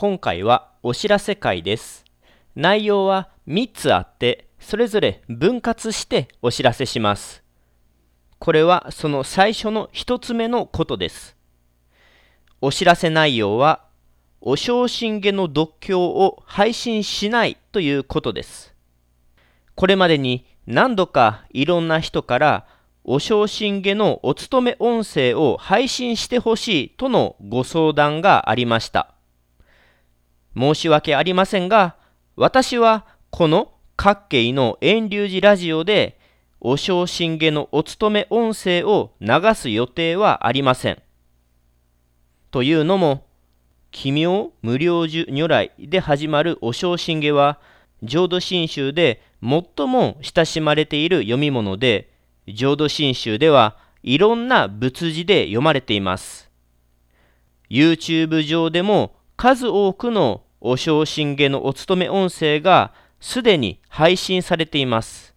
今回はお知らせ会です。内容は3つあって、それぞれ分割してお知らせします。これはその最初の1つ目のことです。お知らせ内容は、お昇進下の読経を配信しないということです。これまでに何度かいろんな人からお昇進下のお勤め音声を配信してほしいとのご相談がありました。申し訳ありませんが、私はこの各系の遠流寺ラジオでお昇進下のお勤め音声を流す予定はありません。というのも、奇妙無料樹如来で始まるお昇進下は、浄土真宗で最も親しまれている読み物で、浄土真宗ではいろんな仏字で読まれています。YouTube 上でも数多くのお昇進下のお勤め音声がすでに配信されています。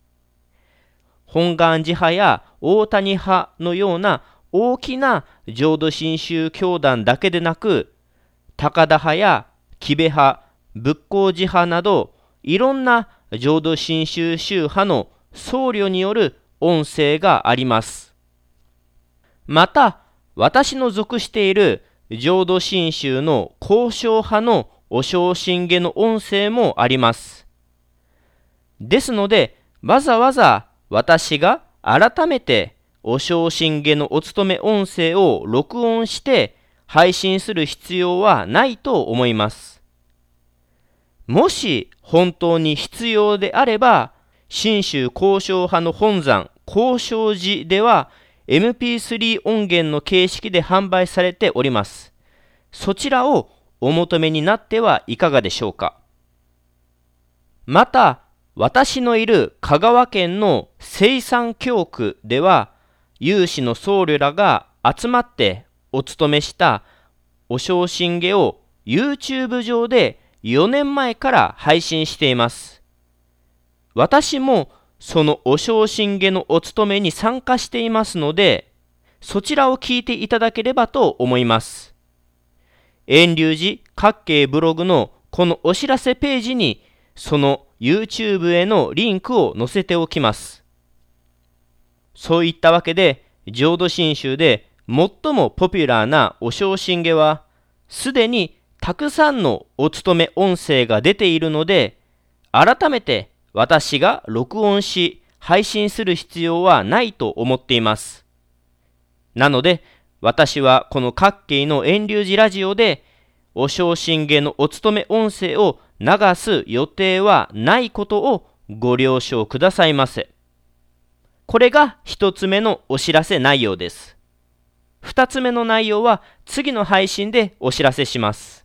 本願寺派や大谷派のような大きな浄土真宗教団だけでなく、高田派や木部派、仏光寺派など、いろんな浄土真宗宗派の僧侶による音声があります。また、私の属している浄土真宗の交渉派のお昇進下の音声もあります。ですので、わざわざ私が改めてお昇進下のお勤め音声を録音して配信する必要はないと思います。もし本当に必要であれば、信州交渉派の本山交渉寺では MP3 音源の形式で販売されております。そちらをお求めになってはいかがでしょうか？また、私のいる香川県の生産教区では、有志の僧侶らが集まってお勤めしたお昇進下を YouTube 上で4年前から配信しています。私もそのお昇進下のお勤めに参加していますので、そちらを聞いていただければと思います。遠流寺各系ブログのこのお知らせページに、その YouTube へのリンクを載せておきます。そういったわけで、浄土真宗で最もポピュラーなお昇進下は、すでにたくさんのお勤め音声が出ているので、改めて私が録音し配信する必要はないと思っています。なので、私はこの各系の遠流寺ラジオで、お昇進芸のお勤め音声を流す予定はないことをご了承くださいませ。これが一つ目のお知らせ内容です。二つ目の内容は次の配信でお知らせします。